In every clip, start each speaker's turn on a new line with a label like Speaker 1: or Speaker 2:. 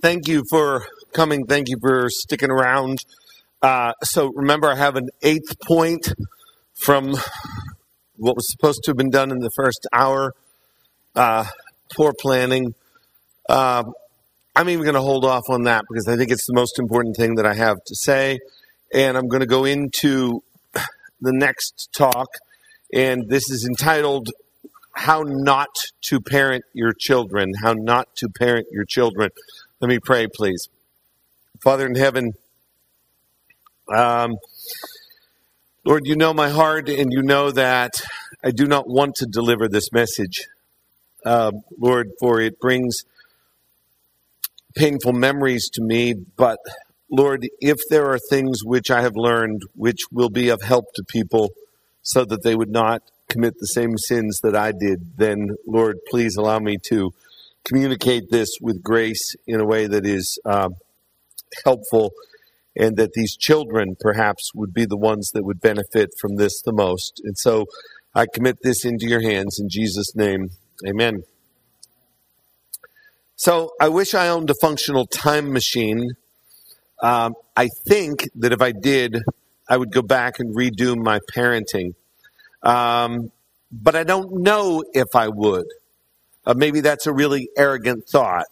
Speaker 1: Thank you for coming. Thank you for sticking around. Uh, so remember, I have an eighth point from what was supposed to have been done in the first hour. Uh, poor planning. Uh, I'm even going to hold off on that because I think it's the most important thing that I have to say. And I'm going to go into the next talk. And this is entitled How Not to Parent Your Children. How Not to Parent Your Children. Let me pray, please. Father in heaven, um, Lord, you know my heart, and you know that I do not want to deliver this message, uh, Lord, for it brings painful memories to me. But, Lord, if there are things which I have learned which will be of help to people so that they would not commit the same sins that I did, then, Lord, please allow me to communicate this with grace in a way that is uh, helpful and that these children perhaps would be the ones that would benefit from this the most. And so I commit this into your hands in Jesus' name. Amen. So I wish I owned a functional time machine. Um, I think that if I did, I would go back and redo my parenting. Um, but I don't know if I would. Uh, maybe that's a really arrogant thought.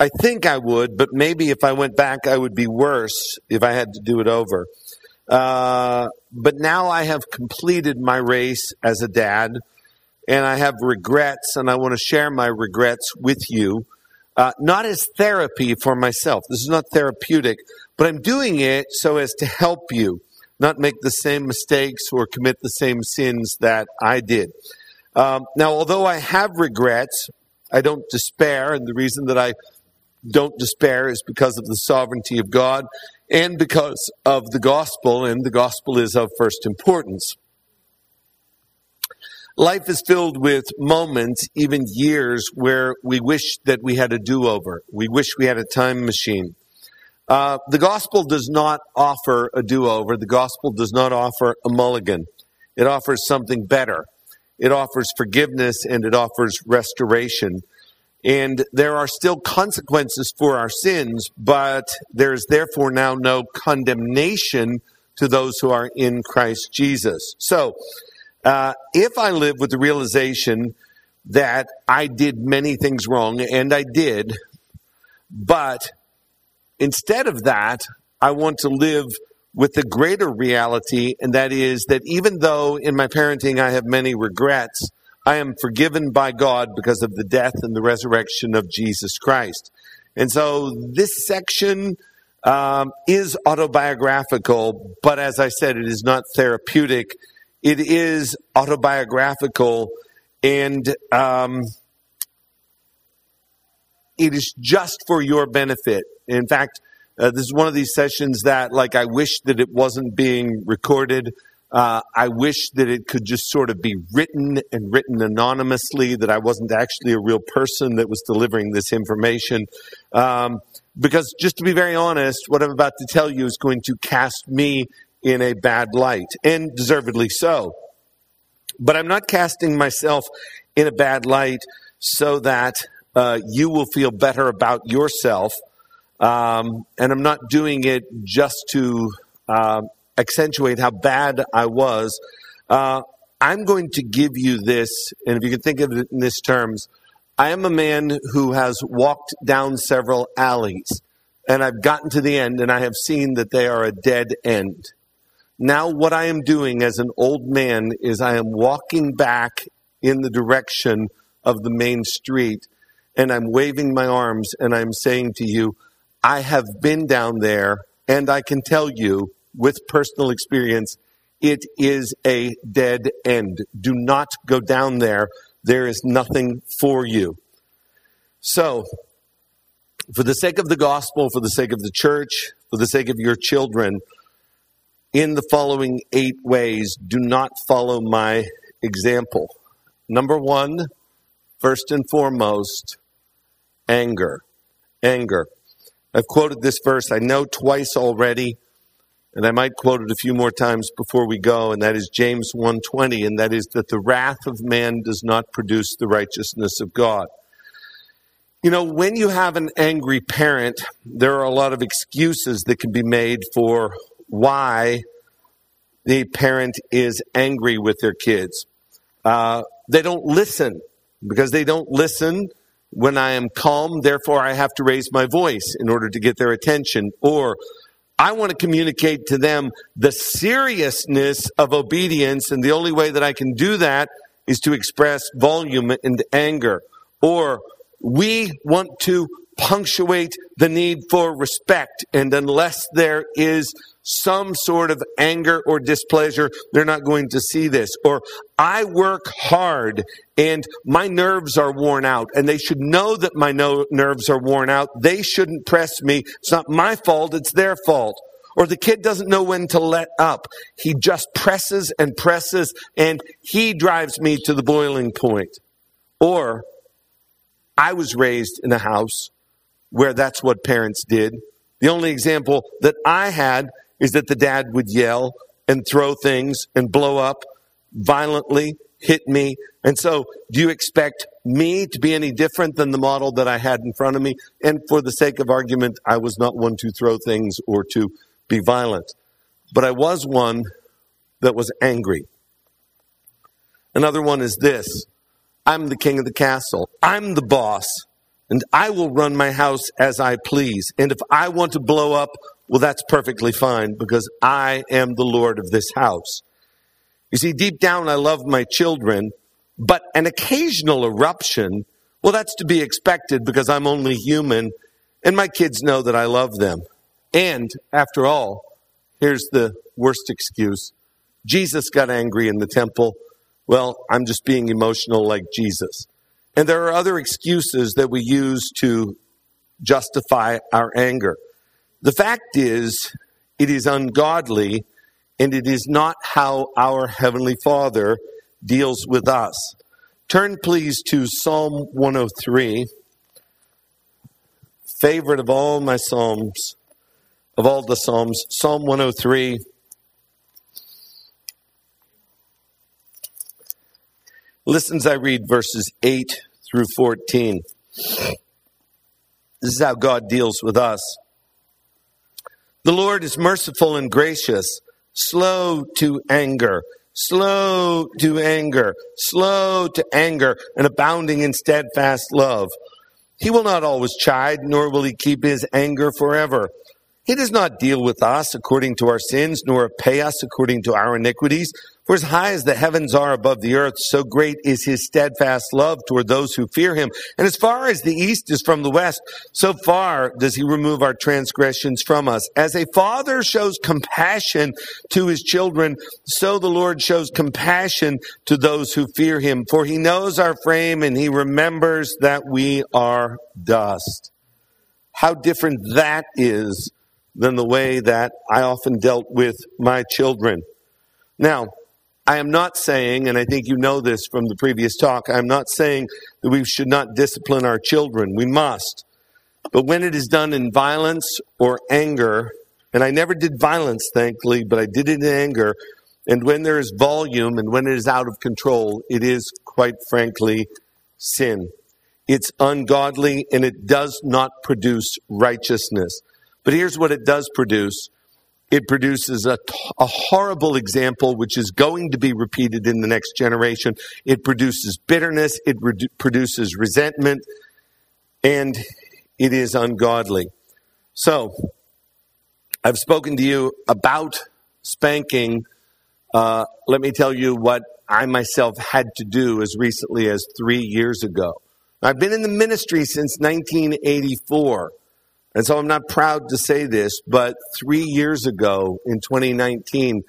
Speaker 1: I think I would, but maybe if I went back, I would be worse if I had to do it over. Uh, but now I have completed my race as a dad, and I have regrets, and I want to share my regrets with you. Uh, not as therapy for myself. This is not therapeutic, but I'm doing it so as to help you not make the same mistakes or commit the same sins that I did. Um, now, although I have regrets, I don't despair, and the reason that I don't despair is because of the sovereignty of God and because of the gospel, and the gospel is of first importance. Life is filled with moments, even years, where we wish that we had a do over. We wish we had a time machine. Uh, the gospel does not offer a do over. The gospel does not offer a mulligan. It offers something better. It offers forgiveness and it offers restoration. And there are still consequences for our sins, but there is therefore now no condemnation to those who are in Christ Jesus. So, uh, if I live with the realization that I did many things wrong, and I did, but instead of that, I want to live with the greater reality, and that is that even though in my parenting I have many regrets, I am forgiven by God because of the death and the resurrection of Jesus Christ. And so this section um, is autobiographical, but as I said, it is not therapeutic. It is autobiographical, and um, it is just for your benefit. In fact, uh, this is one of these sessions that, like, I wish that it wasn't being recorded. Uh, I wish that it could just sort of be written and written anonymously, that I wasn't actually a real person that was delivering this information. Um, because, just to be very honest, what I'm about to tell you is going to cast me in a bad light, and deservedly so. But I'm not casting myself in a bad light so that uh, you will feel better about yourself um, and I'm not doing it just to uh, accentuate how bad I was. Uh, I'm going to give you this, and if you can think of it in this terms, I am a man who has walked down several alleys, and I've gotten to the end, and I have seen that they are a dead end. Now, what I am doing as an old man is I am walking back in the direction of the main street, and I'm waving my arms, and I'm saying to you, I have been down there, and I can tell you with personal experience, it is a dead end. Do not go down there. There is nothing for you. So, for the sake of the gospel, for the sake of the church, for the sake of your children, in the following eight ways, do not follow my example. Number one, first and foremost, anger. Anger. I've quoted this verse, I know twice already, and I might quote it a few more times before we go, and that is James 1:20, and that is that the wrath of man does not produce the righteousness of God. You know, when you have an angry parent, there are a lot of excuses that can be made for why the parent is angry with their kids. Uh, they don't listen because they don't listen when I am calm, therefore I have to raise my voice in order to get their attention. Or I want to communicate to them the seriousness of obedience, and the only way that I can do that is to express volume and anger. Or we want to punctuate the need for respect. And unless there is some sort of anger or displeasure, they're not going to see this. Or I work hard and my nerves are worn out and they should know that my no- nerves are worn out. They shouldn't press me. It's not my fault. It's their fault. Or the kid doesn't know when to let up. He just presses and presses and he drives me to the boiling point. Or I was raised in a house where that's what parents did. The only example that I had is that the dad would yell and throw things and blow up violently, hit me. And so, do you expect me to be any different than the model that I had in front of me? And for the sake of argument, I was not one to throw things or to be violent, but I was one that was angry. Another one is this I'm the king of the castle. I'm the boss. And I will run my house as I please. And if I want to blow up, well, that's perfectly fine because I am the Lord of this house. You see, deep down, I love my children, but an occasional eruption, well, that's to be expected because I'm only human and my kids know that I love them. And after all, here's the worst excuse Jesus got angry in the temple well, I'm just being emotional like Jesus. And there are other excuses that we use to justify our anger. The fact is, it is ungodly and it is not how our Heavenly Father deals with us. Turn please to Psalm 103, favorite of all my Psalms, of all the Psalms, Psalm 103. Listen as I read verses 8 through 14. This is how God deals with us. The Lord is merciful and gracious, slow to anger, slow to anger, slow to anger, and abounding in steadfast love. He will not always chide, nor will he keep his anger forever. He does not deal with us according to our sins, nor pay us according to our iniquities. For as high as the heavens are above the earth, so great is his steadfast love toward those who fear him. And as far as the east is from the west, so far does he remove our transgressions from us. As a father shows compassion to his children, so the Lord shows compassion to those who fear him. For he knows our frame and he remembers that we are dust. How different that is than the way that I often dealt with my children. Now, I am not saying, and I think you know this from the previous talk, I'm not saying that we should not discipline our children. We must. But when it is done in violence or anger, and I never did violence, thankfully, but I did it in anger, and when there is volume and when it is out of control, it is quite frankly sin. It's ungodly and it does not produce righteousness. But here's what it does produce it produces a, a, horrible example which is going to be repeated in the next generation. It produces bitterness, it re- produces resentment, and it is ungodly. So, I've spoken to you about spanking. Uh, let me tell you what I myself had to do as recently as three years ago. I've been in the ministry since 1984. And so I'm not proud to say this, but three years ago in 2019,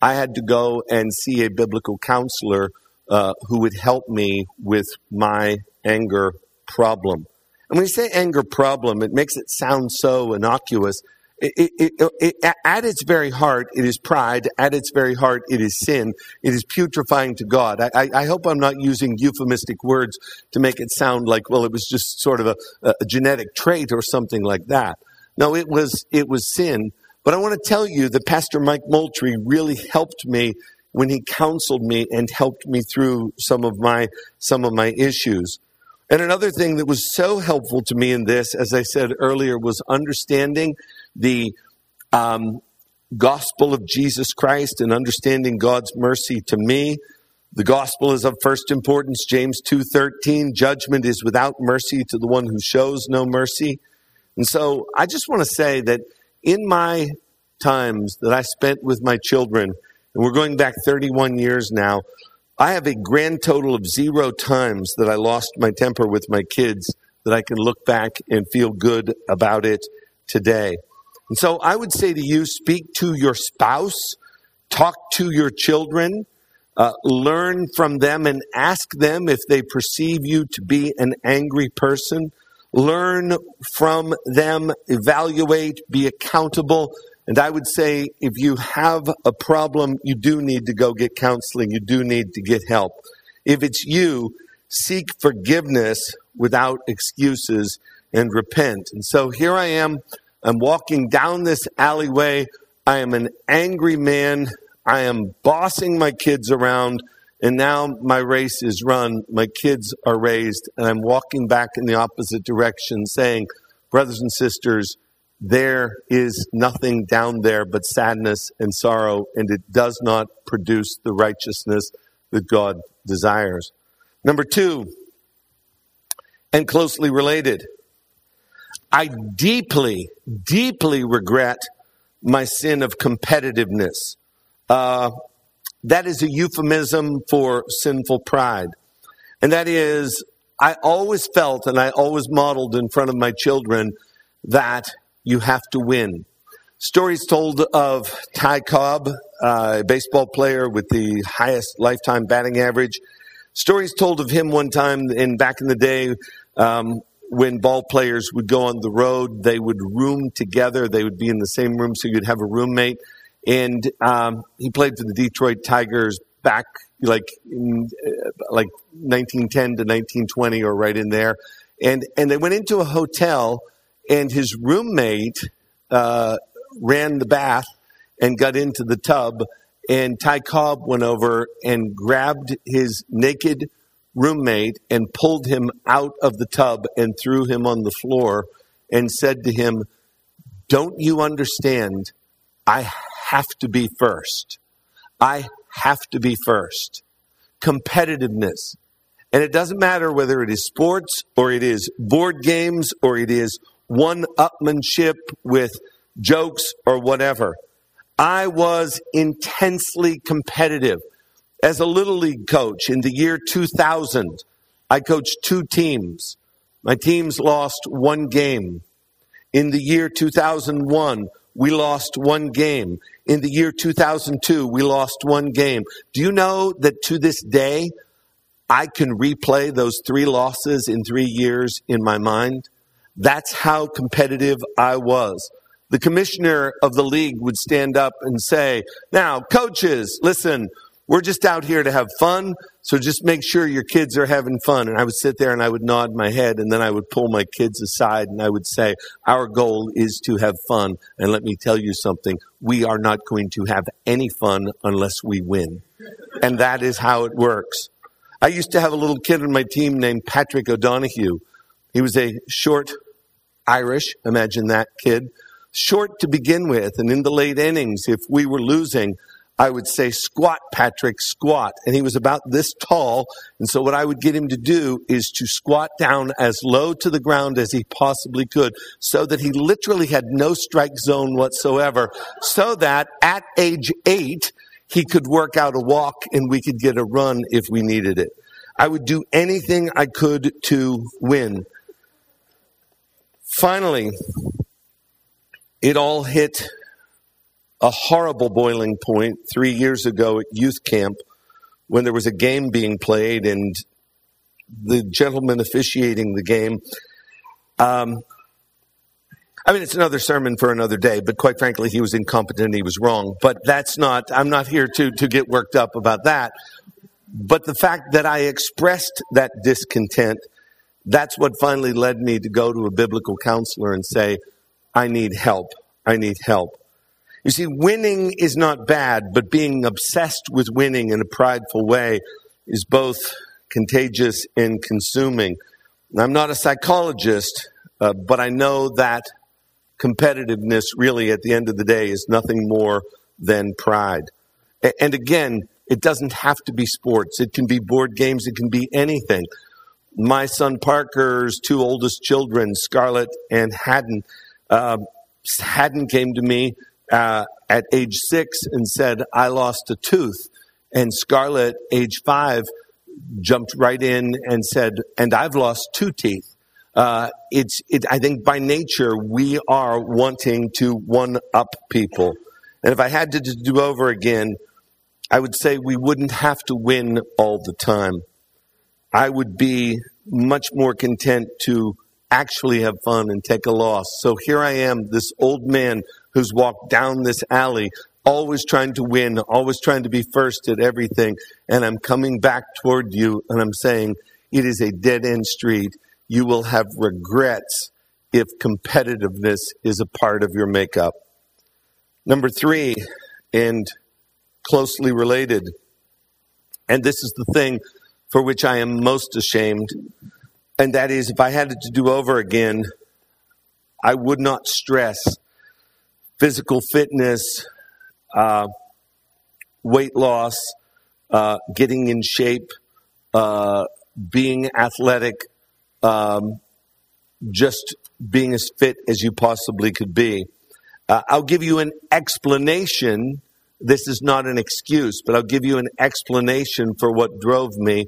Speaker 1: I had to go and see a biblical counselor uh, who would help me with my anger problem. And when you say anger problem, it makes it sound so innocuous. It, it, it, at its very heart, it is pride. At its very heart, it is sin. It is putrefying to God. I, I, hope I'm not using euphemistic words to make it sound like, well, it was just sort of a, a genetic trait or something like that. No, it was, it was sin. But I want to tell you that Pastor Mike Moultrie really helped me when he counseled me and helped me through some of my, some of my issues. And another thing that was so helpful to me in this, as I said earlier, was understanding the um, gospel of Jesus Christ and understanding God's mercy to me. The gospel is of first importance. James 2:13, judgment is without mercy to the one who shows no mercy. And so I just want to say that in my times that I spent with my children, and we're going back 31 years now, I have a grand total of zero times that I lost my temper with my kids that I can look back and feel good about it today. And so I would say to you, speak to your spouse, talk to your children, uh, learn from them and ask them if they perceive you to be an angry person. Learn from them, evaluate, be accountable, and I would say if you have a problem, you do need to go get counseling. You do need to get help. If it's you, seek forgiveness without excuses and repent. And so here I am. I'm walking down this alleyway. I am an angry man. I am bossing my kids around. And now my race is run. My kids are raised. And I'm walking back in the opposite direction saying, brothers and sisters, there is nothing down there but sadness and sorrow, and it does not produce the righteousness that God desires. Number two, and closely related, I deeply, deeply regret my sin of competitiveness. Uh, that is a euphemism for sinful pride. And that is, I always felt and I always modeled in front of my children that you have to win. Stories told of Ty Cobb, uh, a baseball player with the highest lifetime batting average. Stories told of him one time in back in the day um, when ball players would go on the road, they would room together. They would be in the same room, so you'd have a roommate. And um, he played for the Detroit Tigers back like in, uh, like 1910 to 1920 or right in there. And and they went into a hotel and his roommate uh, ran the bath and got into the tub. And Ty Cobb went over and grabbed his naked roommate and pulled him out of the tub and threw him on the floor and said to him, Don't you understand? I have to be first. I have to be first. Competitiveness. And it doesn't matter whether it is sports or it is board games or it is one upmanship with jokes or whatever. I was intensely competitive. As a little league coach in the year 2000, I coached two teams. My teams lost one game. In the year 2001, we lost one game. In the year 2002, we lost one game. Do you know that to this day, I can replay those three losses in three years in my mind? That's how competitive I was. The commissioner of the league would stand up and say, Now, coaches, listen, we're just out here to have fun, so just make sure your kids are having fun. And I would sit there and I would nod my head, and then I would pull my kids aside and I would say, Our goal is to have fun. And let me tell you something we are not going to have any fun unless we win. And that is how it works. I used to have a little kid on my team named Patrick O'Donohue. He was a short, Irish, imagine that kid. Short to begin with, and in the late innings, if we were losing, I would say, squat, Patrick, squat. And he was about this tall. And so what I would get him to do is to squat down as low to the ground as he possibly could so that he literally had no strike zone whatsoever. So that at age eight, he could work out a walk and we could get a run if we needed it. I would do anything I could to win. Finally, it all hit a horrible boiling point three years ago at youth camp when there was a game being played and the gentleman officiating the game. Um, I mean, it's another sermon for another day, but quite frankly, he was incompetent. He was wrong. But that's not, I'm not here to, to get worked up about that. But the fact that I expressed that discontent that's what finally led me to go to a biblical counselor and say, I need help. I need help. You see, winning is not bad, but being obsessed with winning in a prideful way is both contagious and consuming. I'm not a psychologist, uh, but I know that competitiveness really at the end of the day is nothing more than pride. And again, it doesn't have to be sports. It can be board games. It can be anything. My son Parker's two oldest children, Scarlett and Haddon, uh, Haddon came to me uh, at age six and said, I lost a tooth. And Scarlett, age five, jumped right in and said, and I've lost two teeth. Uh, it's, it, I think by nature, we are wanting to one up people. And if I had to do over again, I would say we wouldn't have to win all the time. I would be much more content to actually have fun and take a loss. So here I am, this old man who's walked down this alley, always trying to win, always trying to be first at everything. And I'm coming back toward you and I'm saying, it is a dead end street. You will have regrets if competitiveness is a part of your makeup. Number three, and closely related, and this is the thing for which I am most ashamed, and that is if I had it to do over again, I would not stress physical fitness, uh, weight loss, uh, getting in shape, uh, being athletic, um, just being as fit as you possibly could be. Uh, I'll give you an explanation. This is not an excuse, but I'll give you an explanation for what drove me.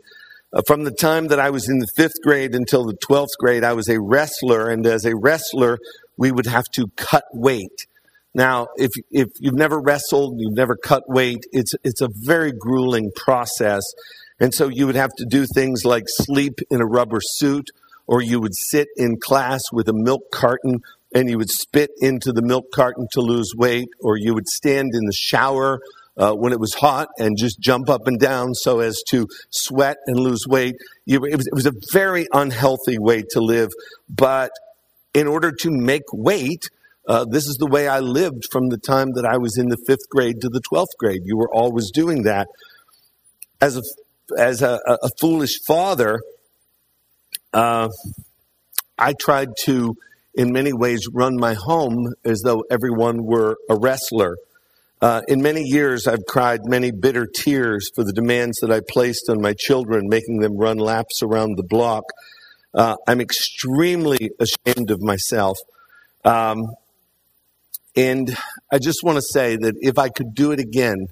Speaker 1: Uh, from the time that I was in the fifth grade until the 12th grade, I was a wrestler, and as a wrestler, we would have to cut weight. Now, if, if you've never wrestled, you've never cut weight, it's, it's a very grueling process. And so you would have to do things like sleep in a rubber suit, or you would sit in class with a milk carton and you would spit into the milk carton to lose weight, or you would stand in the shower uh, when it was hot and just jump up and down so as to sweat and lose weight. You, it, was, it was a very unhealthy way to live. But in order to make weight, uh, this is the way I lived from the time that I was in the fifth grade to the 12th grade. You were always doing that. As a, as a, a foolish father, uh, I tried to, in many ways, run my home as though everyone were a wrestler. Uh, in many years, I've cried many bitter tears for the demands that I placed on my children, making them run laps around the block. Uh, I'm extremely ashamed of myself. Um, and I just want to say that if I could do it again,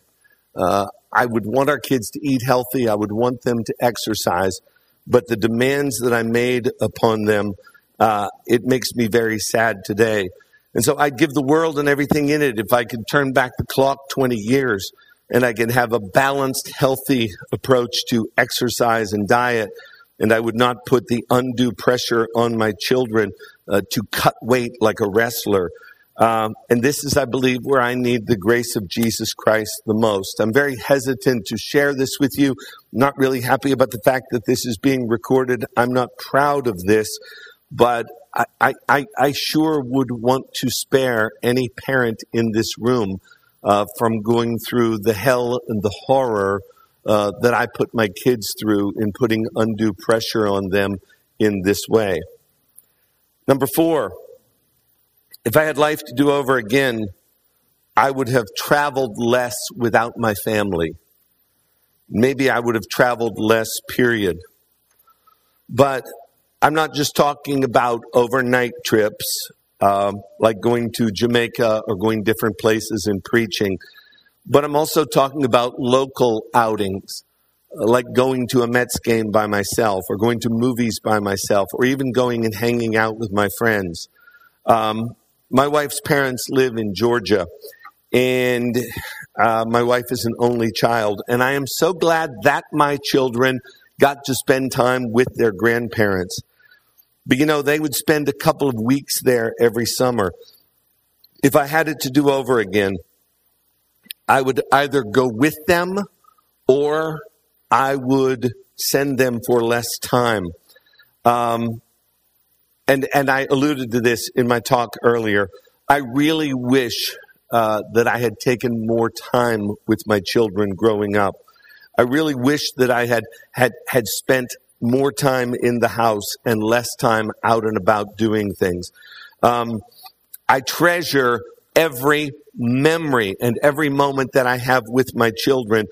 Speaker 1: uh, I would want our kids to eat healthy. I would want them to exercise. But the demands that I made upon them, uh, it makes me very sad today. And so I'd give the world and everything in it if I could turn back the clock 20 years and I could have a balanced, healthy approach to exercise and diet. And I would not put the undue pressure on my children uh, to cut weight like a wrestler. Um, and this is, I believe, where I need the grace of Jesus Christ the most. I'm very hesitant to share this with you. I'm not really happy about the fact that this is being recorded. I'm not proud of this, but I, I, I sure would want to spare any parent in this room uh, from going through the hell and the horror uh, that I put my kids through in putting undue pressure on them in this way. Number four, if I had life to do over again, I would have traveled less without my family. Maybe I would have traveled less, period. But I'm not just talking about overnight trips, um, like going to Jamaica or going different places and preaching, but I'm also talking about local outings, like going to a Mets game by myself, or going to movies by myself, or even going and hanging out with my friends. Um, my wife's parents live in Georgia, and uh, my wife is an only child. And I am so glad that my children got to spend time with their grandparents. But you know, they would spend a couple of weeks there every summer. If I had it to do over again, I would either go with them or I would send them for less time. Um, and and I alluded to this in my talk earlier. I really wish uh, that I had taken more time with my children growing up. I really wish that I had had had spent more time in the house and less time out and about doing things. Um, I treasure every memory and every moment that I have with my children.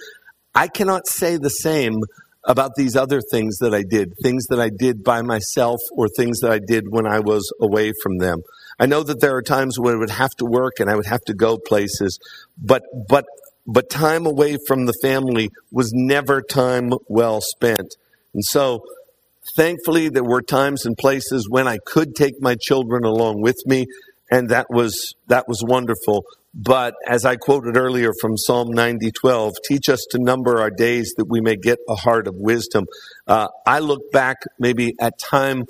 Speaker 1: I cannot say the same about these other things that I did, things that I did by myself or things that I did when I was away from them. I know that there are times when I would have to work and I would have to go places, but, but, but time away from the family was never time well spent. And so, thankfully, there were times and places when I could take my children along with me, and that was, that was wonderful. But as I quoted earlier from Psalm 90:12, teach us to number our days that we may get a heart of wisdom. Uh, I look back maybe at time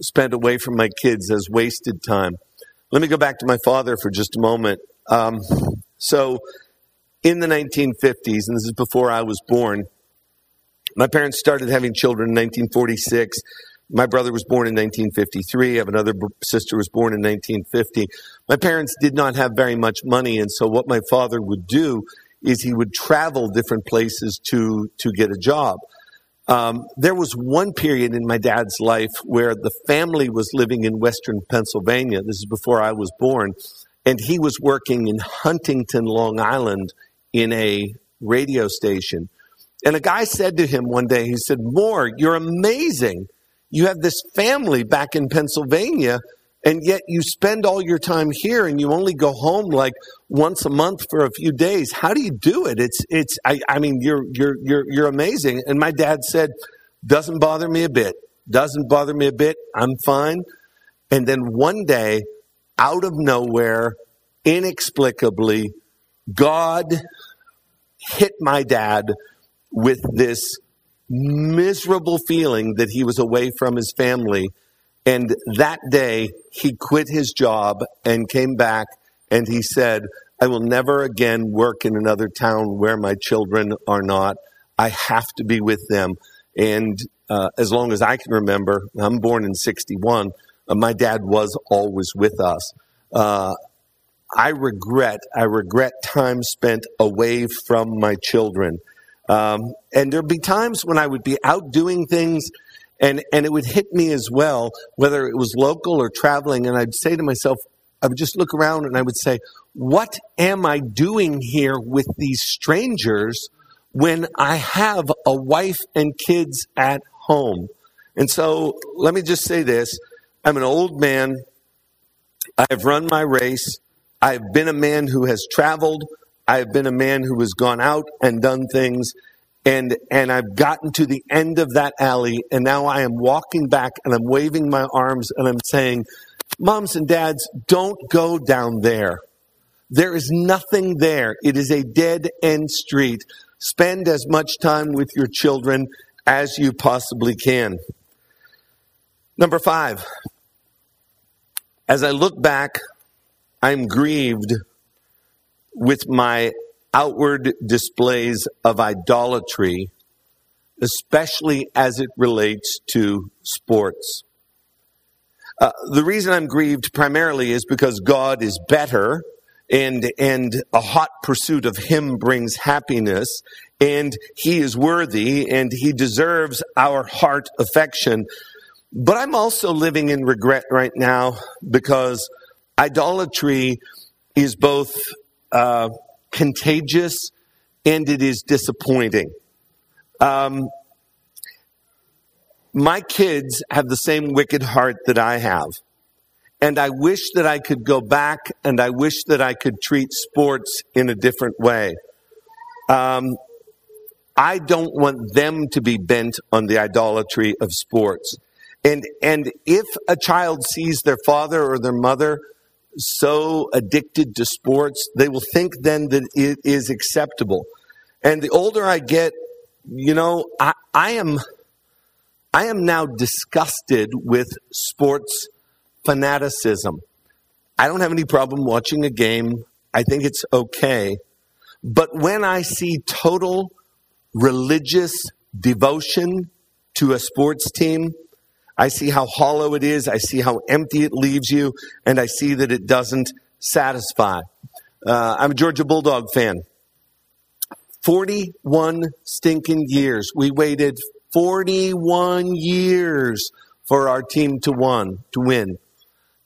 Speaker 1: spent away from my kids as wasted time. Let me go back to my father for just a moment. Um, so, in the 1950s, and this is before I was born, my parents started having children in 1946. My brother was born in 1953. I have another sister who was born in 1950. My parents did not have very much money, and so what my father would do is he would travel different places to to get a job. Um, there was one period in my dad's life where the family was living in Western Pennsylvania. This is before I was born, and he was working in Huntington, Long Island, in a radio station. And a guy said to him one day, he said, "Moore, you're amazing." You have this family back in Pennsylvania, and yet you spend all your time here and you only go home like once a month for a few days. How do you do it? It's, it's, I, I mean, you're, you're, you're, you're amazing. And my dad said, doesn't bother me a bit. Doesn't bother me a bit. I'm fine. And then one day, out of nowhere, inexplicably, God hit my dad with this miserable feeling that he was away from his family. And that day, he quit his job and came back and he said, I will never again work in another town where my children are not. I have to be with them. And uh, as long as I can remember, I'm born in 61, uh, my dad was always with us. Uh, I regret, I regret time spent away from my children. Um, and there'd be times when I would be out doing things and, and it would hit me as well, whether it was local or traveling. And I'd say to myself, I would just look around and I would say, what am I doing here with these strangers when I have a wife and kids at home? And so let me just say this. I'm an old man. I've run my race. I've been a man who has traveled. I've been a man who has gone out and done things and and I've gotten to the end of that alley and now I am walking back and I'm waving my arms and I'm saying moms and dads don't go down there. There is nothing there. It is a dead end street. Spend as much time with your children as you possibly can. Number 5 as I look back I'm grieved with my outward displays of idolatry, especially as it relates to sports. Uh, the reason I'm grieved primarily is because God is better and, and a hot pursuit of Him brings happiness and He is worthy and He deserves our heart affection. But I'm also living in regret right now because idolatry is both uh, contagious and it is disappointing. Um, my kids have the same wicked heart that I have. And I wish that I could go back and I wish that I could treat sports in a different way. Um, I don't want them to be bent on the idolatry of sports. And, and if a child sees their father or their mother so addicted to sports, they will think then that it is acceptable. And the older I get, you know, I, I am I am now disgusted with sports fanaticism. I don't have any problem watching a game. I think it's okay. But when I see total religious devotion to a sports team, I see how hollow it is. I see how empty it leaves you. And I see that it doesn't satisfy. Uh, I'm a Georgia Bulldog fan. 41 stinking years. We waited 41 years for our team to won to win.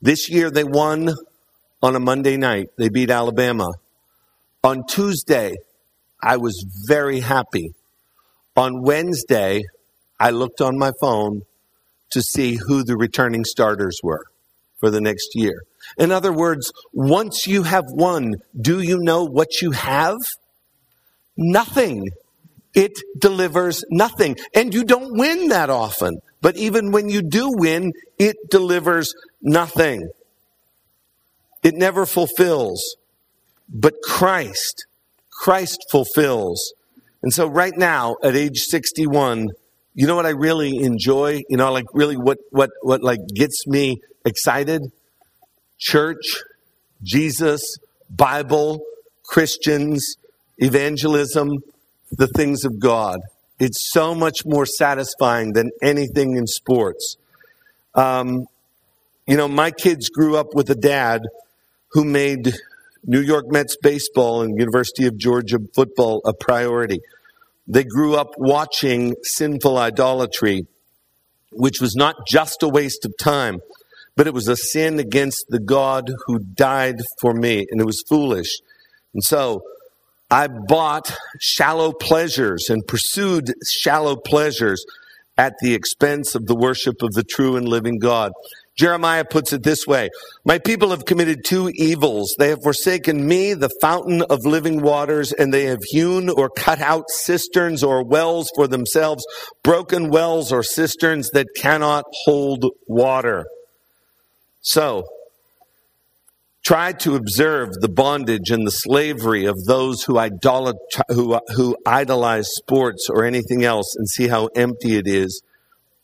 Speaker 1: This year they won on a Monday night. They beat Alabama. On Tuesday, I was very happy. On Wednesday, I looked on my phone to see who the returning starters were for the next year. In other words, once you have won, do you know what you have? Nothing. It delivers nothing. And you don't win that often. But even when you do win, it delivers nothing. It never fulfills. But Christ, Christ fulfills. And so right now at age 61, you know what I really enjoy? You know, like really what, what, what like gets me excited? Church, Jesus, Bible, Christians, evangelism, the things of God. It's so much more satisfying than anything in sports. Um, you know, my kids grew up with a dad who made New York Mets baseball and University of Georgia football a priority. They grew up watching sinful idolatry, which was not just a waste of time, but it was a sin against the God who died for me, and it was foolish. And so I bought shallow pleasures and pursued shallow pleasures at the expense of the worship of the true and living God. Jeremiah puts it this way My people have committed two evils. They have forsaken me, the fountain of living waters, and they have hewn or cut out cisterns or wells for themselves, broken wells or cisterns that cannot hold water. So, try to observe the bondage and the slavery of those who, idolat- who, who idolize sports or anything else and see how empty it is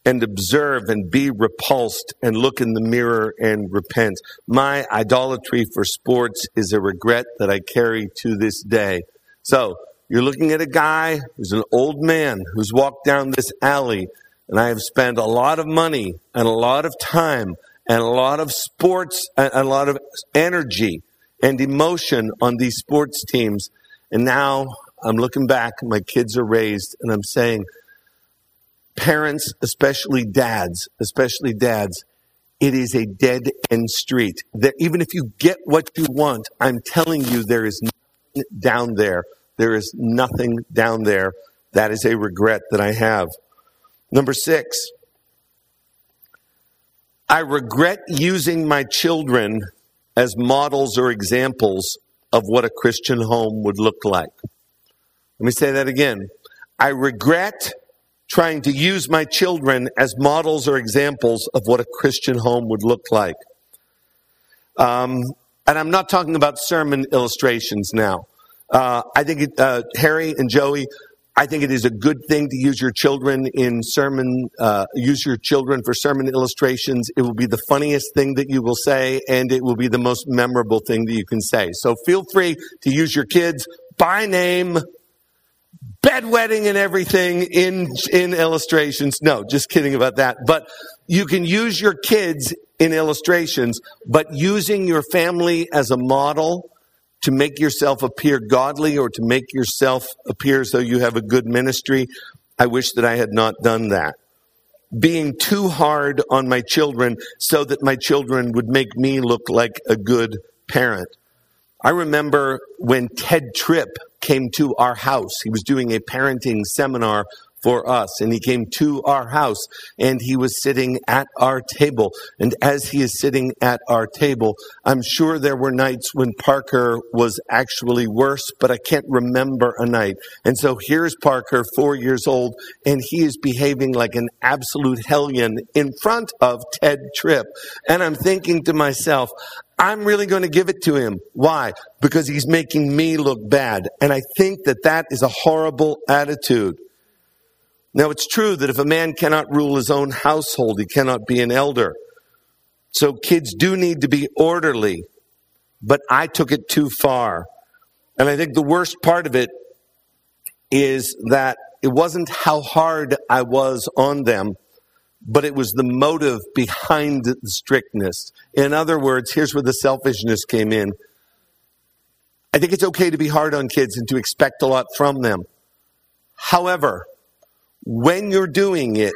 Speaker 1: and observe and be repulsed and look in the mirror and repent. My idolatry for sports is a regret that I carry to this day. So you're looking at a guy who's an old man who's walked down this alley and I have spent a lot of money and a lot of time and a lot of sports and a lot of energy and emotion on these sports teams. And now I'm looking back, my kids are raised and I'm saying, parents, especially dads, especially dads, it is a dead end street. That even if you get what you want, I'm telling you, there is nothing down there. There is nothing down there. That is a regret that I have. Number six, I regret using my children as models or examples of what a Christian home would look like. Let me say that again. I regret trying to use my children as models or examples of what a Christian home would look like. Um, and I'm not talking about sermon illustrations now. Uh, I think it, uh, Harry and Joey, I think it is a good thing to use your children in sermon, uh, use your children for sermon illustrations. It will be the funniest thing that you will say, and it will be the most memorable thing that you can say. So feel free to use your kids by name, bedwetting and everything in in illustrations. No, just kidding about that. But you can use your kids in illustrations, but using your family as a model to make yourself appear godly or to make yourself appear as though you have a good ministry, I wish that I had not done that. Being too hard on my children so that my children would make me look like a good parent. I remember when Tedd Tripp came to our house. He was doing a parenting seminar for us. And he came to our house and he was sitting at our table. And as he is sitting at our table, I'm sure there were nights when Parker was actually worse, but I can't remember a night. And so here's Parker, four years old, and he is behaving like an absolute hellion in front of Tedd Tripp. And I'm thinking to myself, I'm really going to give it to him. Why? Because he's making me look bad. And I think that that is a horrible attitude. Now, it's true that if a man cannot rule his own household, he cannot be an elder. So kids do need to be orderly, but I took it too far. And I think the worst part of it is that it wasn't how hard I was on them, but it was the motive behind the strictness. In other words, here's where the selfishness came in. I think it's okay to be hard on kids and to expect a lot from them. However, when you're doing it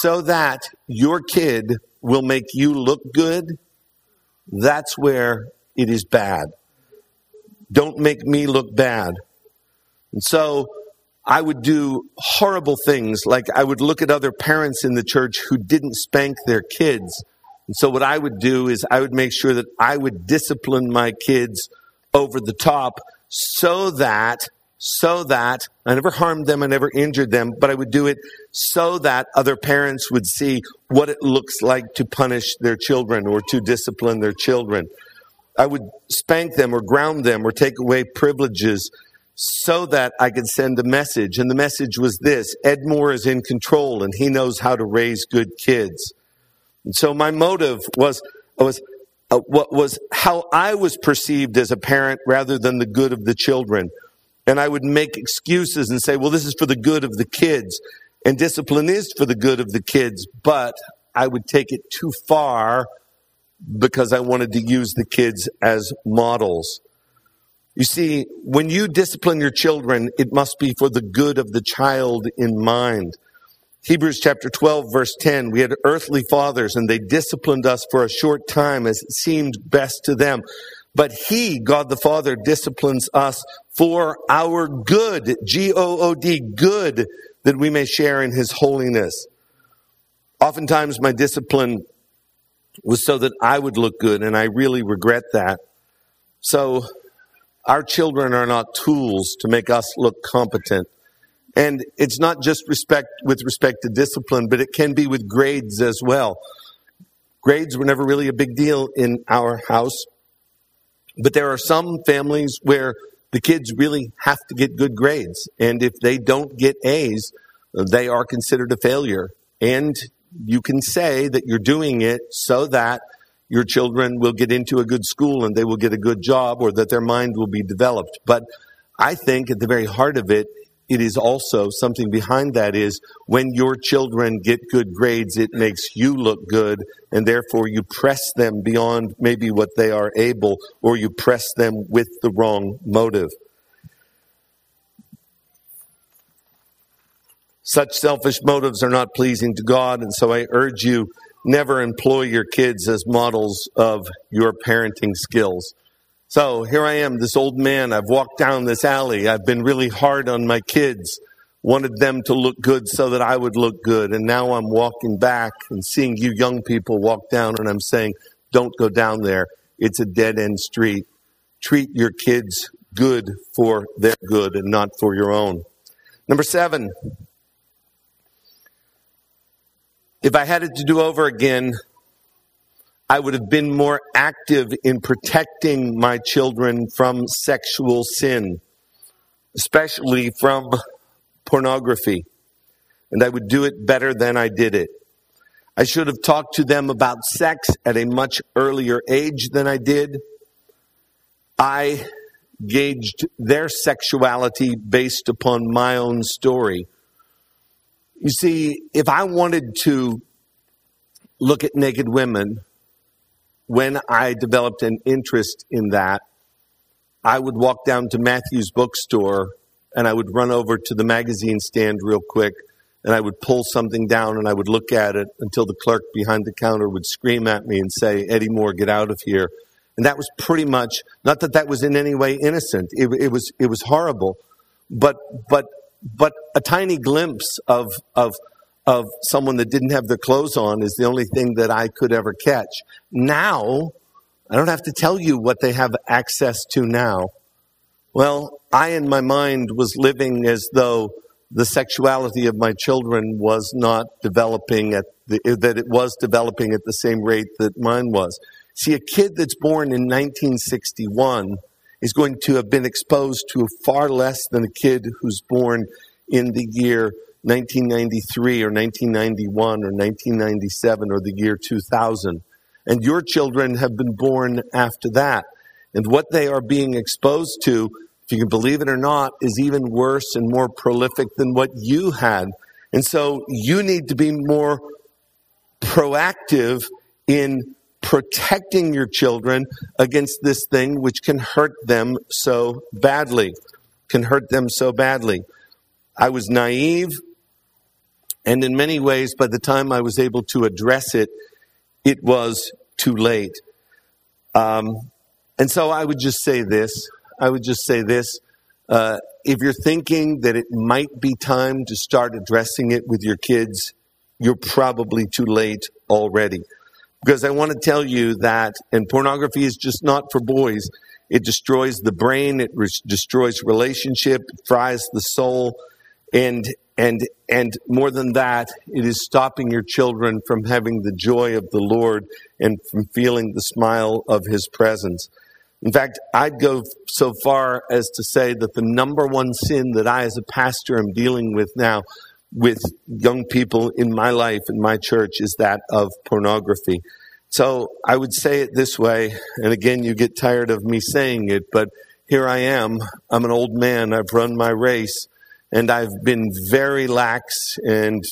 Speaker 1: so that your kid will make you look good, that's where it is bad. Don't make me look bad. And so I would do horrible things, like I would look at other parents in the church who didn't spank their kids. And so what I would do is I would make sure that I would discipline my kids over the top so that so that I never harmed them, I never injured them, but I would do it so that other parents would see what it looks like to punish their children or to discipline their children. I would spank them or ground them or take away privileges so that I could send a message. And the message was this Ed Moore is in control and he knows how to raise good kids. And so my motive was, was uh, what was how I was perceived as a parent rather than the good of the children and I would make excuses and say, well, this is for the good of the kids. And discipline is for the good of the kids, but I would take it too far because I wanted to use the kids as models. You see, when you discipline your children, it must be for the good of the child in mind. Hebrews chapter 12 verse 10, we had earthly fathers and they disciplined us for a short time as it seemed best to them. But he, God the Father, disciplines us for our good, G-O-O-D, good, that we may share in his holiness. Oftentimes my discipline was so that I would look good, and I really regret that. So our children are not tools to make us look competent. And it's not just respect with respect to discipline, but it can be with grades as well. Grades were never really a big deal in our house. But there are some families where the kids really have to get good grades. And if they don't get A's, they are considered a failure. And you can say that you're doing it so that your children will get into a good school and they will get a good job or that their mind will be developed. But I think at the very heart of it it is also something behind that is when your children get good grades, it makes you look good, and therefore you press them beyond maybe what they are able, or you press them with the wrong motive. Such selfish motives are not pleasing to God, and so I urge you never employ your kids as models of your parenting skills. So here I am, this old man. I've walked down this alley. I've been really hard on my kids, wanted them to look good so that I would look good. And now I'm walking back and seeing you young people walk down, and I'm saying, don't go down there. It's a dead end street. Treat your kids good for their good and not for your own. Number seven, if I had it to do over again, I would have been more active in protecting my children from sexual sin, especially from pornography. And I would do it better than I did it. I should have talked to them about sex at a much earlier age than I did. I gauged their sexuality based upon my own story. You see, if I wanted to look at naked women, when I developed an interest in that, I would walk down to Matthew's bookstore and I would run over to the magazine stand real quick and I would pull something down and I would look at it until the clerk behind the counter would scream at me and say, Eddie Moore, get out of here. And that was pretty much, not that that was in any way innocent. It, it was, it was horrible, but, but, but a tiny glimpse of, of, of someone that didn't have their clothes on is the only thing that I could ever catch. Now, I don't have to tell you what they have access to now. Well, I in my mind was living as though the sexuality of my children was not developing at the, that it was developing at the same rate that mine was. See, a kid that's born in 1961 is going to have been exposed to far less than a kid who's born in the year 1993 or 1991 or 1997 or the year 2000. And your children have been born after that. And what they are being exposed to, if you can believe it or not, is even worse and more prolific than what you had. And so you need to be more proactive in protecting your children against this thing which can hurt them so badly. Can hurt them so badly. I was naive. And in many ways, by the time I was able to address it, it was too late. Um, and so I would just say this. I would just say this. Uh, if you're thinking that it might be time to start addressing it with your kids, you're probably too late already. Because I want to tell you that, and pornography is just not for boys. It destroys the brain. It re- destroys relationship, it fries the soul, and and and more than that, it is stopping your children from having the joy of the Lord and from feeling the smile of His presence. In fact, I'd go so far as to say that the number one sin that I, as a pastor, am dealing with now with young people in my life, in my church, is that of pornography. So I would say it this way, and again, you get tired of me saying it, but here I am. I'm an old man. I've run my race, and I've been very lax and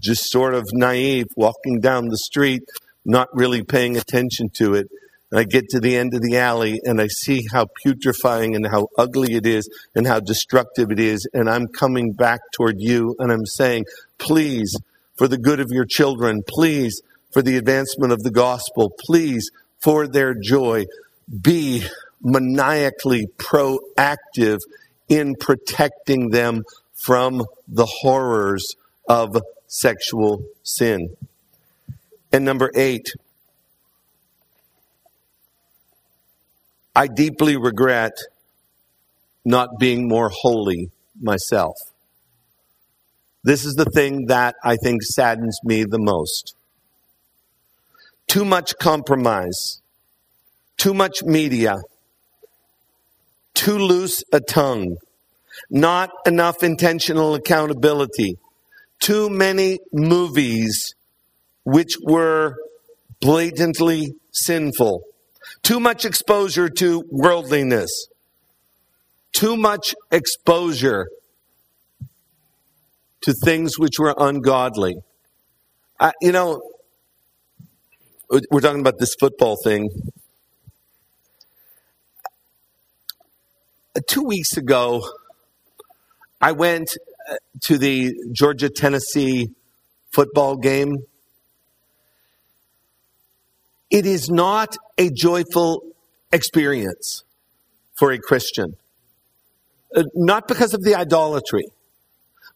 Speaker 1: just sort of naive walking down the street, not really paying attention to it. And I get to the end of the alley and I see how putrefying and how ugly it is and how destructive it is. And I'm coming back toward you and I'm saying, please, for the good of your children, please, for the advancement of the gospel, please, for their joy, be maniacally proactive in protecting them from the horrors of sexual sin. And number eight, I deeply regret not being more holy myself. This is the thing that I think saddens me the most. Too much compromise, too much media, too loose a tongue, not enough intentional accountability, too many movies which were blatantly sinful too much exposure to worldliness. Too much exposure to things which were ungodly. I, you know, we're talking about this football thing. Two weeks ago, I went uh, to the Georgia Tennessee football game it is not a joyful experience for a Christian. Uh, not because of the idolatry,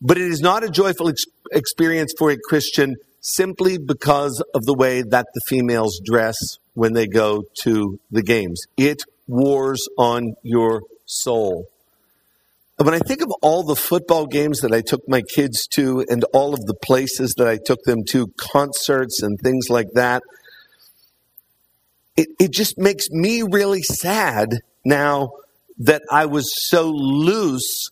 Speaker 1: but it is not a joyful ex- experience for a Christian simply because of the way that the females dress when they go to the games. It wars on your soul. When I think of all the football games that I took my kids to and all of the places that I took them to, concerts and things like that, it, it just makes me really sad now that I was so loose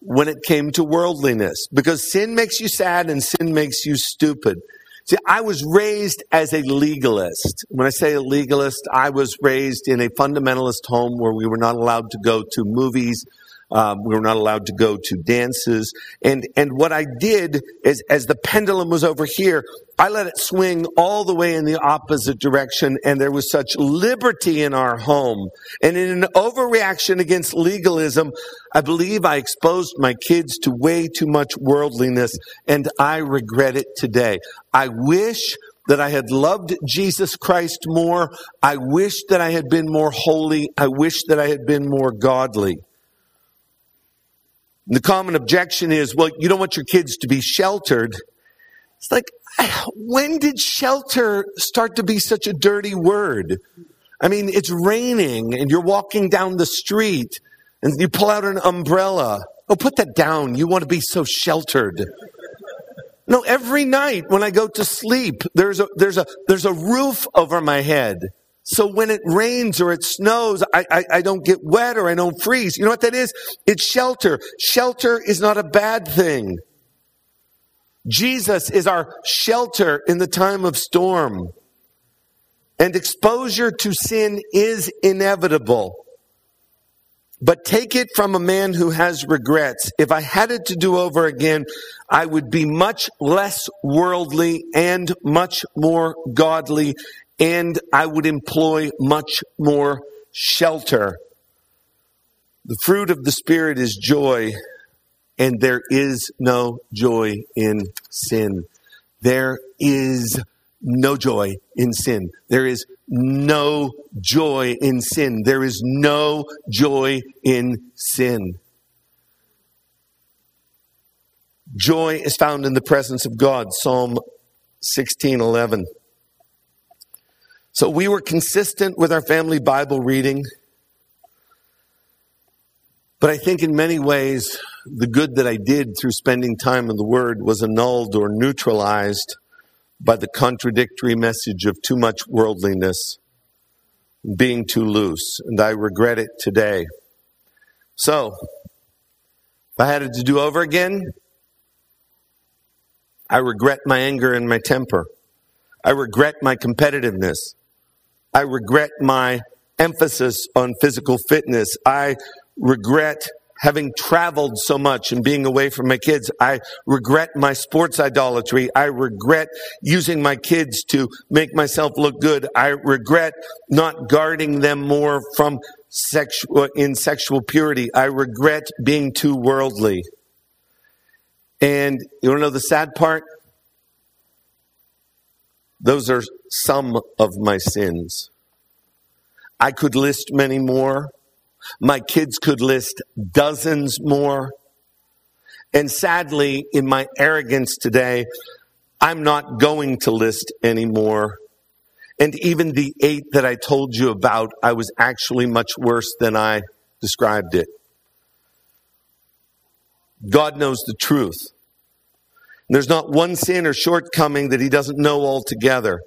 Speaker 1: when it came to worldliness because sin makes you sad and sin makes you stupid. See, I was raised as a legalist. When I say a legalist, I was raised in a fundamentalist home where we were not allowed to go to movies, um, we were not allowed to go to dances. And, and what I did is, as the pendulum was over here, I let it swing all the way in the opposite direction. And there was such liberty in our home. And in an overreaction against legalism, I believe I exposed my kids to way too much worldliness. And I regret it today. I wish that I had loved Jesus Christ more. I wish that I had been more holy. I wish that I had been more godly. The common objection is, well, you don't want your kids to be sheltered. It's like, when did shelter start to be such a dirty word? I mean, it's raining and you're walking down the street and you pull out an umbrella. Oh, put that down. You want to be so sheltered. No, every night when I go to sleep, there's a, there's a, there's a roof over my head. So when it rains or it snows, I, I, I, don't get wet or I don't freeze. You know what that is? It's shelter. Shelter is not a bad thing. Jesus is our shelter in the time of storm. And exposure to sin is inevitable. But take it from a man who has regrets. If I had it to do over again, I would be much less worldly and much more godly and I would employ much more shelter. The fruit of the Spirit is joy, and there is no joy in sin. There is no joy in sin. There is no joy in sin. There is no joy in sin. Joy is found in the presence of God. Psalm 16:11. So we were consistent with our family Bible reading. But I think in many ways, the good that I did through spending time in the Word was annulled or neutralized by the contradictory message of too much worldliness, being too loose. And I regret it today. So, if I had it to do over again, I regret my anger and my temper. I regret my competitiveness. I regret my emphasis on physical fitness. I regret having traveled so much and being away from my kids. I regret my sports idolatry. I regret using my kids to make myself look good. I regret not guarding them more from sexual, in sexual purity. I regret being too worldly. And you want to know the sad part? Those are some of my sins. I could list many more. My kids could list dozens more. And sadly, in my arrogance today, I'm not going to list anymore. And even the eight that I told you about, I was actually much worse than I described it. God knows the truth. There's not one sin or shortcoming that he doesn't know altogether.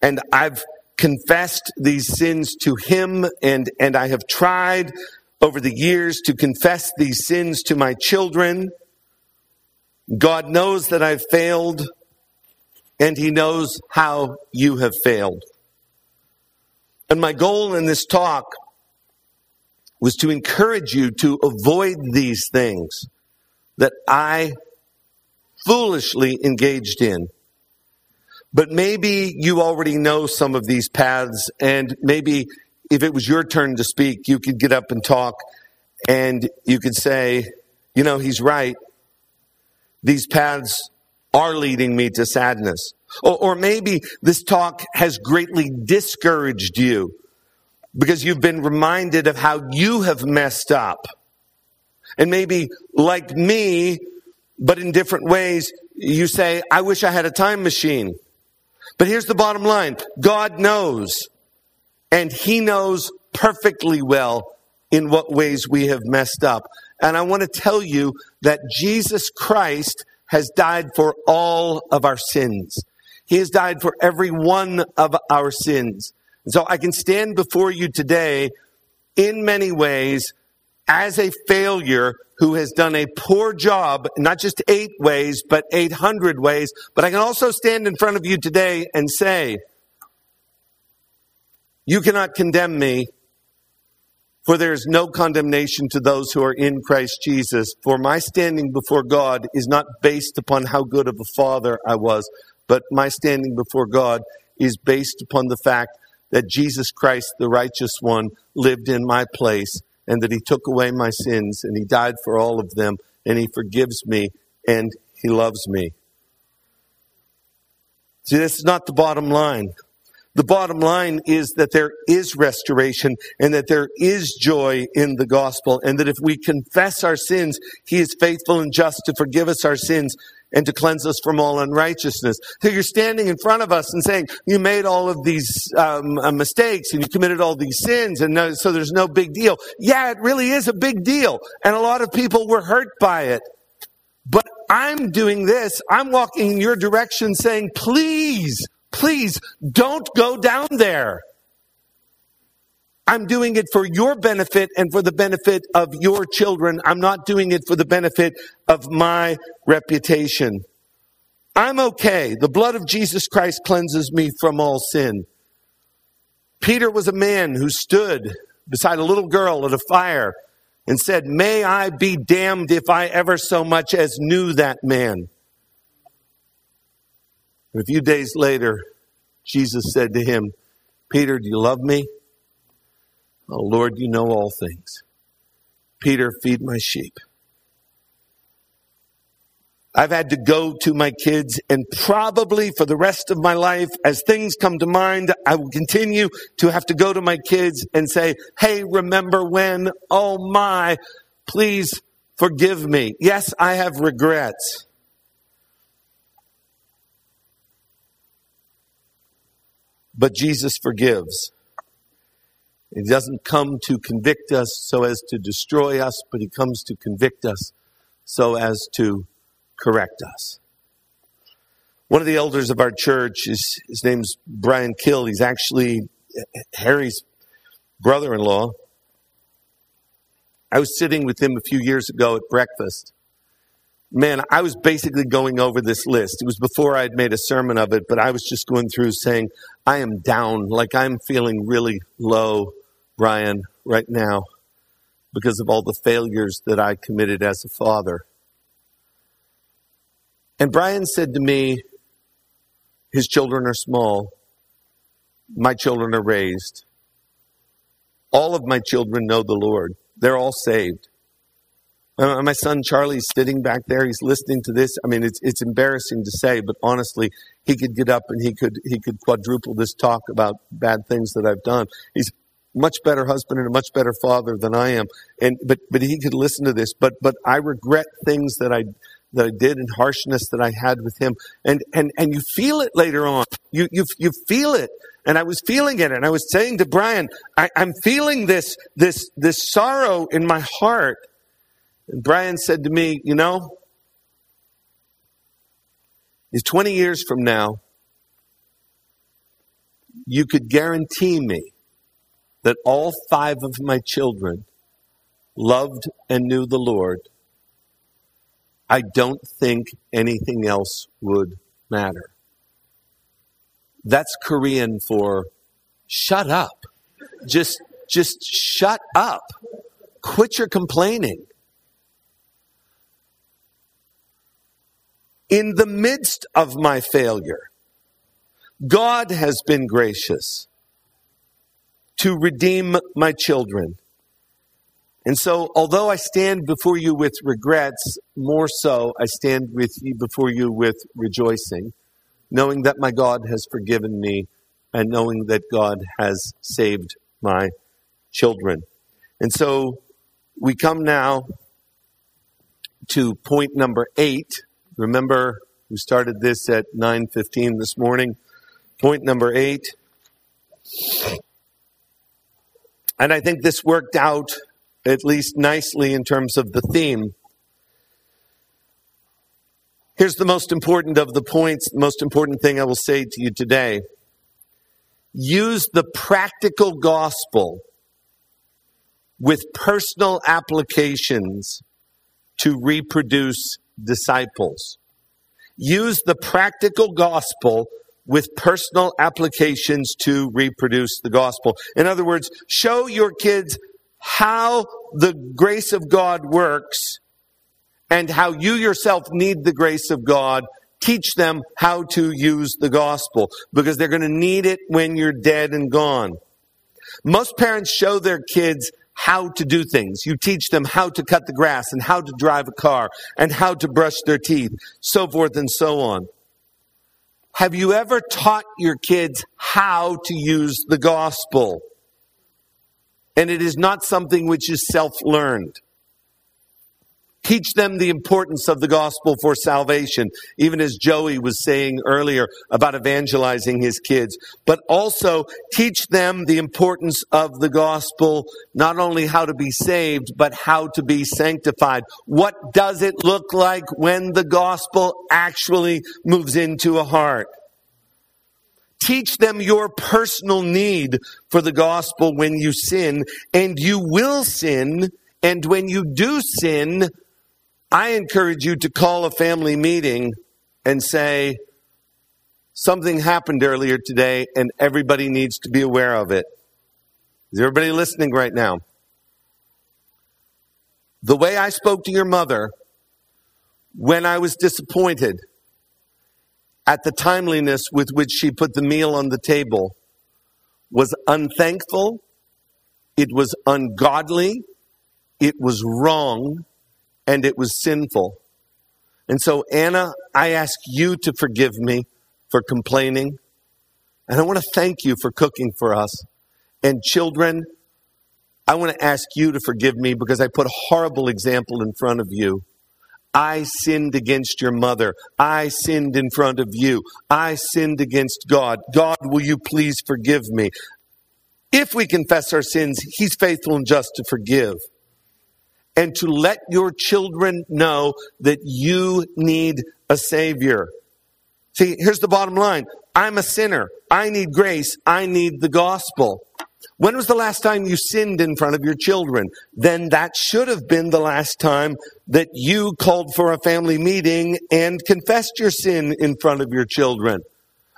Speaker 1: And I've confessed these sins to him and, and I have tried over the years to confess these sins to my children. God knows that I've failed and he knows how you have failed. And my goal in this talk was to encourage you to avoid these things that I foolishly engaged in. But maybe you already know some of these paths, and maybe if it was your turn to speak, you could get up and talk and you could say, you know, he's right. These paths are leading me to sadness. Or, or maybe this talk has greatly discouraged you because you've been reminded of how you have messed up. And maybe, like me, but in different ways, you say, I wish I had a time machine. But here's the bottom line God knows, and He knows perfectly well in what ways we have messed up. And I want to tell you that Jesus Christ has died for all of our sins. He has died for every one of our sins. And so I can stand before you today in many ways as a failure who has done a poor job, not just eight ways, but 800 ways. But I can also stand in front of you today and say, you cannot condemn me, for there is no condemnation to those who are in Christ Jesus. For my standing before God is not based upon how good of a father I was, but my standing before God is based upon the fact that Jesus Christ, the righteous one, lived in my place and that he took away my sins and he died for all of them and he forgives me and he loves me. See, this is not the bottom line. The bottom line is that there is restoration and that there is joy in the gospel and that if we confess our sins, he is faithful and just to forgive us our sins and to cleanse us from all unrighteousness. So you're standing in front of us and saying, you made all of these um, uh, mistakes and you committed all these sins and no, so there's no big deal. Yeah, it really is a big deal. And a lot of people were hurt by it. But I'm doing this. I'm walking in your direction saying, please, please don't go down there. I'm doing it for your benefit and for the benefit of your children. I'm not doing it for the benefit of my reputation. I'm okay. The blood of Jesus Christ cleanses me from all sin. Peter was a man who stood beside a little girl at a fire and said, May I be damned if I ever so much as knew that man. And a few days later, Jesus said to him, Peter, do you love me? Oh, Lord, you know all things. Peter, feed my sheep. I've had to go to my kids and probably for the rest of my life, as things come to mind, I will continue to have to go to my kids and say, Hey, remember when? Oh my, please forgive me. Yes, I have regrets. But Jesus forgives. He doesn't come to convict us so as to destroy us, but he comes to convict us so as to correct us. One of the elders of our church is his name's Brian Kill. He's actually Harry's brother-in-law. I was sitting with him a few years ago at breakfast. Man, I was basically going over this list. It was before I had made a sermon of it, but I was just going through saying, I am down, like I'm feeling really low, Brian, right now, because of all the failures that I committed as a father. And Brian said to me, His children are small. My children are raised. All of my children know the Lord. They're all saved. My son Charlie's sitting back there. He's listening to this. I mean, it's it's embarrassing to say, but honestly, he could get up and he could he could quadruple this talk about bad things that I've done. He's much better husband and a much better father than I am. And but but he could listen to this. But but I regret things that I that I did and harshness that I had with him. And, and, and you feel it later on. You, you, you feel it. And I was feeling it. And I was saying to Brian, I, I'm feeling this, this, this sorrow in my heart. And Brian said to me, you know, is 20 years from now, you could guarantee me that all five of my children loved and knew the Lord I don't think anything else would matter. That's Korean for shut up. Just, just shut up. Quit your complaining. In the midst of my failure, God has been gracious to redeem my children and so, although I stand before you with regrets, more so, I stand with you before you with rejoicing, knowing that my God has forgiven me and knowing that God has saved my children. And so, we come now to point number eight. Remember, we started this at 9:15 this morning. Point number eight. And I think this worked out at least nicely in terms of the theme. Here's the most important of the points, the most important thing I will say to you today. Use the practical gospel with personal applications to reproduce disciples. Use the practical gospel with personal applications to reproduce the gospel. In other words, show your kids how the grace of God works and how you yourself need the grace of God, teach them how to use the gospel because they're going to need it when you're dead and gone. Most parents show their kids how to do things. You teach them how to cut the grass and how to drive a car and how to brush their teeth, so forth and so on. Have you ever taught your kids how to use the gospel? and it is not something which is self learned. Teach them the importance of the gospel for salvation, even as Joey was saying earlier about evangelizing his kids, but also teach them the importance of the gospel, not only how to be saved, but how to be sanctified. What does it look like when the gospel actually moves into a heart? Teach them your personal need for the gospel when you sin, and you will sin. And when you do sin, I encourage you to call a family meeting and say, Something happened earlier today, and everybody needs to be aware of it. Is everybody listening right now? The way I spoke to your mother when I was disappointed at the timeliness with which she put the meal on the table was unthankful, it was ungodly, it was wrong, and it was sinful. And so, Anna, I ask you to forgive me for complaining. And I want to thank you for cooking for us. And children, I want to ask you to forgive me because I put a horrible example in front of you. I sinned against your mother. I sinned in front of you. I sinned against God. God, will you please forgive me? If we confess our sins, He's faithful and just to forgive. And to let your children know that you need a Savior. See, here's the bottom line I'm a sinner. I need grace. I need the gospel. When was the last time you sinned in front of your children? Then that should have been the last time that you called for a family meeting and confessed your sin in front of your children.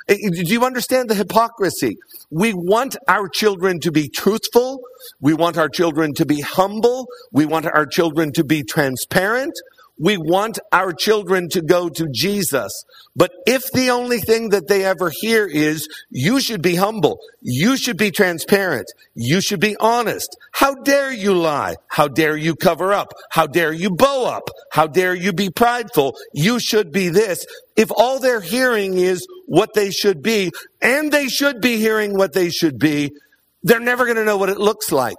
Speaker 1: Eh, do you understand the hypocrisy? We want our children to be truthful. We want our children to be humble. We want our children to be transparent. We want our children to go to Jesus. But if the only thing that they ever hear is, you should be humble, you should be transparent, you should be honest, how dare you lie? How dare you cover up? How dare you bow up? How dare you be prideful? You should be this. If all they're hearing is what they should be, and they should be hearing what they should be, they're never going to know what it looks like.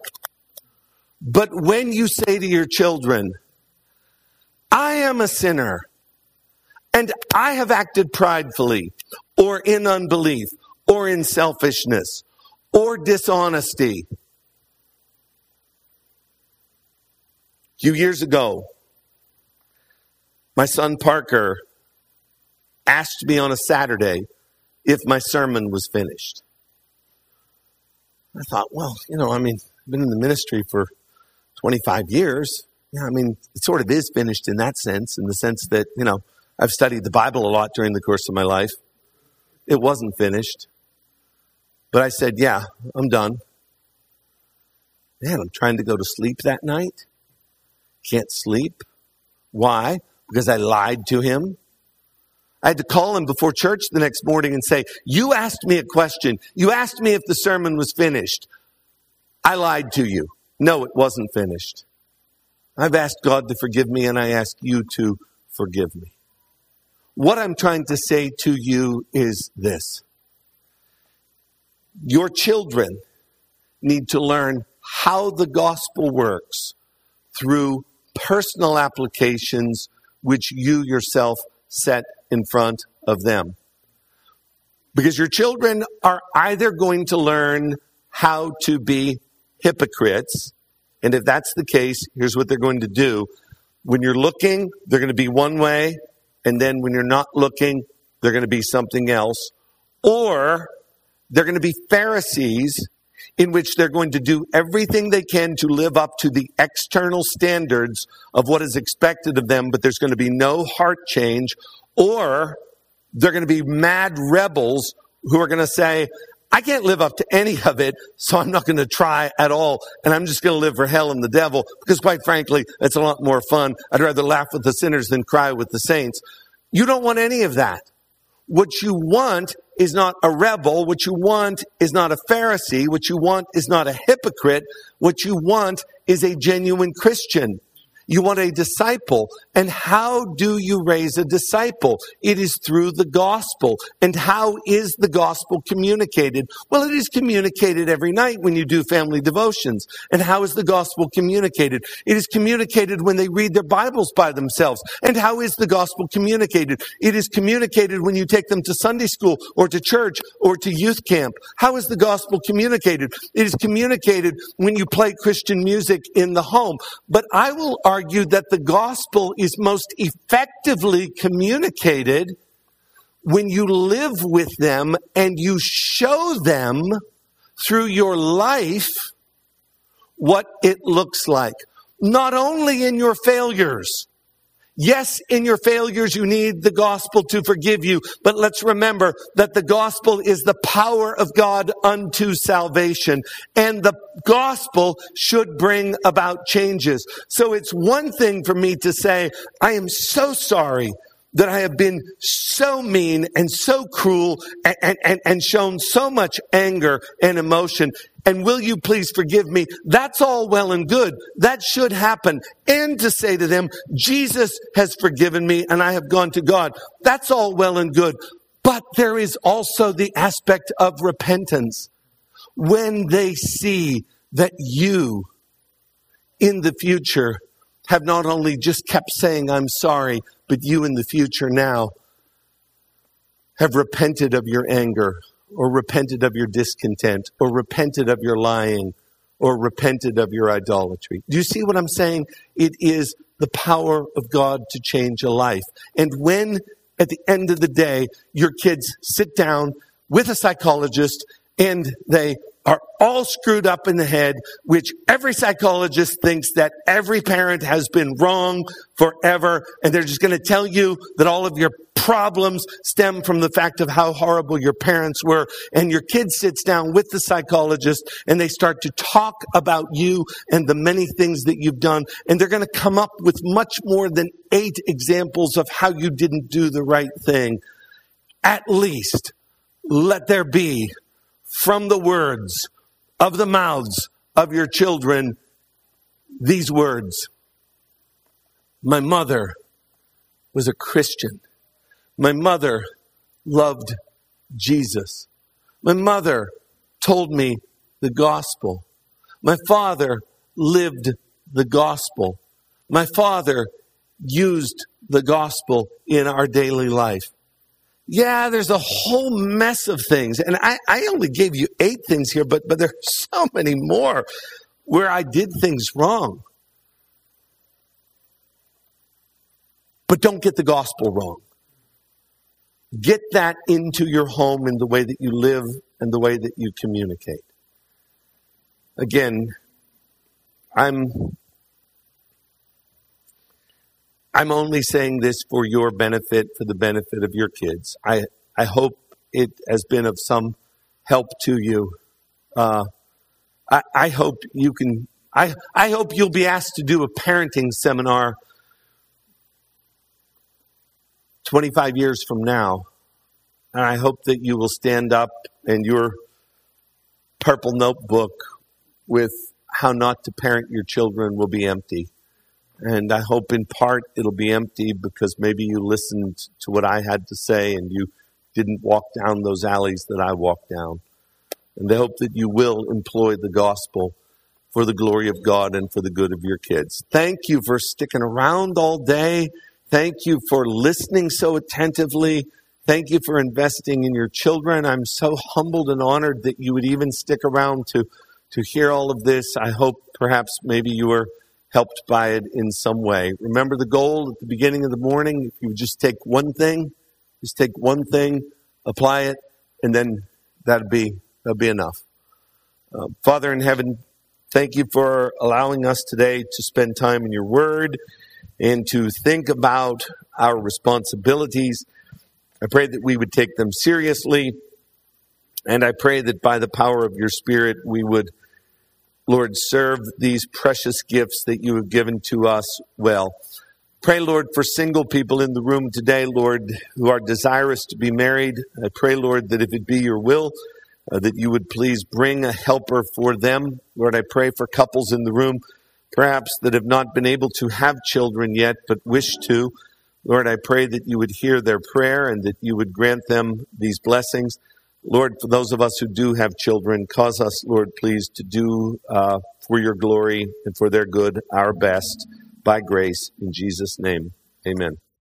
Speaker 1: But when you say to your children, I am a sinner and I have acted pridefully or in unbelief or in selfishness or dishonesty. A few years ago, my son Parker asked me on a Saturday if my sermon was finished. I thought, well, you know, I mean, I've been in the ministry for 25 years. Yeah, I mean, it sort of is finished in that sense, in the sense that, you know, I've studied the Bible a lot during the course of my life. It wasn't finished. But I said, yeah, I'm done. Man, I'm trying to go to sleep that night. Can't sleep. Why? Because I lied to him. I had to call him before church the next morning and say, You asked me a question. You asked me if the sermon was finished. I lied to you. No, it wasn't finished. I've asked God to forgive me, and I ask you to forgive me. What I'm trying to say to you is this Your children need to learn how the gospel works through personal applications which you yourself set in front of them. Because your children are either going to learn how to be hypocrites and if that's the case, here's what they're going to do. When you're looking, they're going to be one way. And then when you're not looking, they're going to be something else. Or they're going to be Pharisees in which they're going to do everything they can to live up to the external standards of what is expected of them, but there's going to be no heart change. Or they're going to be mad rebels who are going to say, I can't live up to any of it, so I'm not going to try at all. And I'm just going to live for hell and the devil because quite frankly, it's a lot more fun. I'd rather laugh with the sinners than cry with the saints. You don't want any of that. What you want is not a rebel. What you want is not a Pharisee. What you want is not a hypocrite. What you want is a genuine Christian. You want a disciple. And how do you raise a disciple? It is through the gospel. And how is the gospel communicated? Well, it is communicated every night when you do family devotions. And how is the gospel communicated? It is communicated when they read their Bibles by themselves. And how is the gospel communicated? It is communicated when you take them to Sunday school or to church or to youth camp. How is the gospel communicated? It is communicated when you play Christian music in the home. But I will argue argued that the gospel is most effectively communicated when you live with them and you show them through your life what it looks like. Not only in your failures, Yes, in your failures, you need the gospel to forgive you. But let's remember that the gospel is the power of God unto salvation. And the gospel should bring about changes. So it's one thing for me to say, I am so sorry that I have been so mean and so cruel and, and, and shown so much anger and emotion. And will you please forgive me? That's all well and good. That should happen. And to say to them, Jesus has forgiven me and I have gone to God. That's all well and good. But there is also the aspect of repentance. When they see that you in the future have not only just kept saying, I'm sorry, but you in the future now have repented of your anger or repented of your discontent or repented of your lying or repented of your idolatry. Do you see what I'm saying? It is the power of God to change a life. And when at the end of the day, your kids sit down with a psychologist and they are all screwed up in the head, which every psychologist thinks that every parent has been wrong forever. And they're just going to tell you that all of your problems stem from the fact of how horrible your parents were. And your kid sits down with the psychologist and they start to talk about you and the many things that you've done. And they're going to come up with much more than eight examples of how you didn't do the right thing. At least let there be from the words of the mouths of your children these words. My mother was a Christian. My mother loved Jesus. My mother told me the gospel. My father lived the gospel. My father used the gospel in our daily life. Yeah, there's a whole mess of things. And I, I only gave you eight things here, but, but there are so many more where I did things wrong. But don't get the gospel wrong. Get that into your home in the way that you live and the way that you communicate. Again, I'm I'm only saying this for your benefit, for the benefit of your kids. I, I hope it has been of some help to you. Uh, I, I hope you can, I, I hope you'll be asked to do a parenting seminar 25 years from now. And I hope that you will stand up and your purple notebook with how not to parent your children will be empty. And I hope in part it'll be empty because maybe you listened to what I had to say and you didn't walk down those alleys that I walked down. And I hope that you will employ the gospel for the glory of God and for the good of your kids. Thank you for sticking around all day. Thank you for listening so attentively. Thank you for investing in your children. I'm so humbled and honored that you would even stick around to, to hear all of this. I hope perhaps maybe you were helped by it in some way. Remember the goal at the beginning of the morning? If you would just take one thing, just take one thing, apply it, and then that'd be, that'd be enough. Uh, Father in heaven, thank you for allowing us today to spend time in your word and to think about our responsibilities. I pray that we would take them seriously. And I pray that by the power of your Spirit, we would Lord, serve these precious gifts that you have given to us well. Pray, Lord, for single people in the room today, Lord, who are desirous to be married. I pray, Lord, that if it be your will, uh, that you would please bring a helper for them. Lord, I pray for couples in the room, perhaps that have not been able to have children yet, but wish to. Lord, I pray that you would hear their prayer and that you would grant them these blessings. Lord, for those of us who do have children, cause us, Lord, please, to do uh, for your glory and for their good our best by grace. In Jesus' name, amen.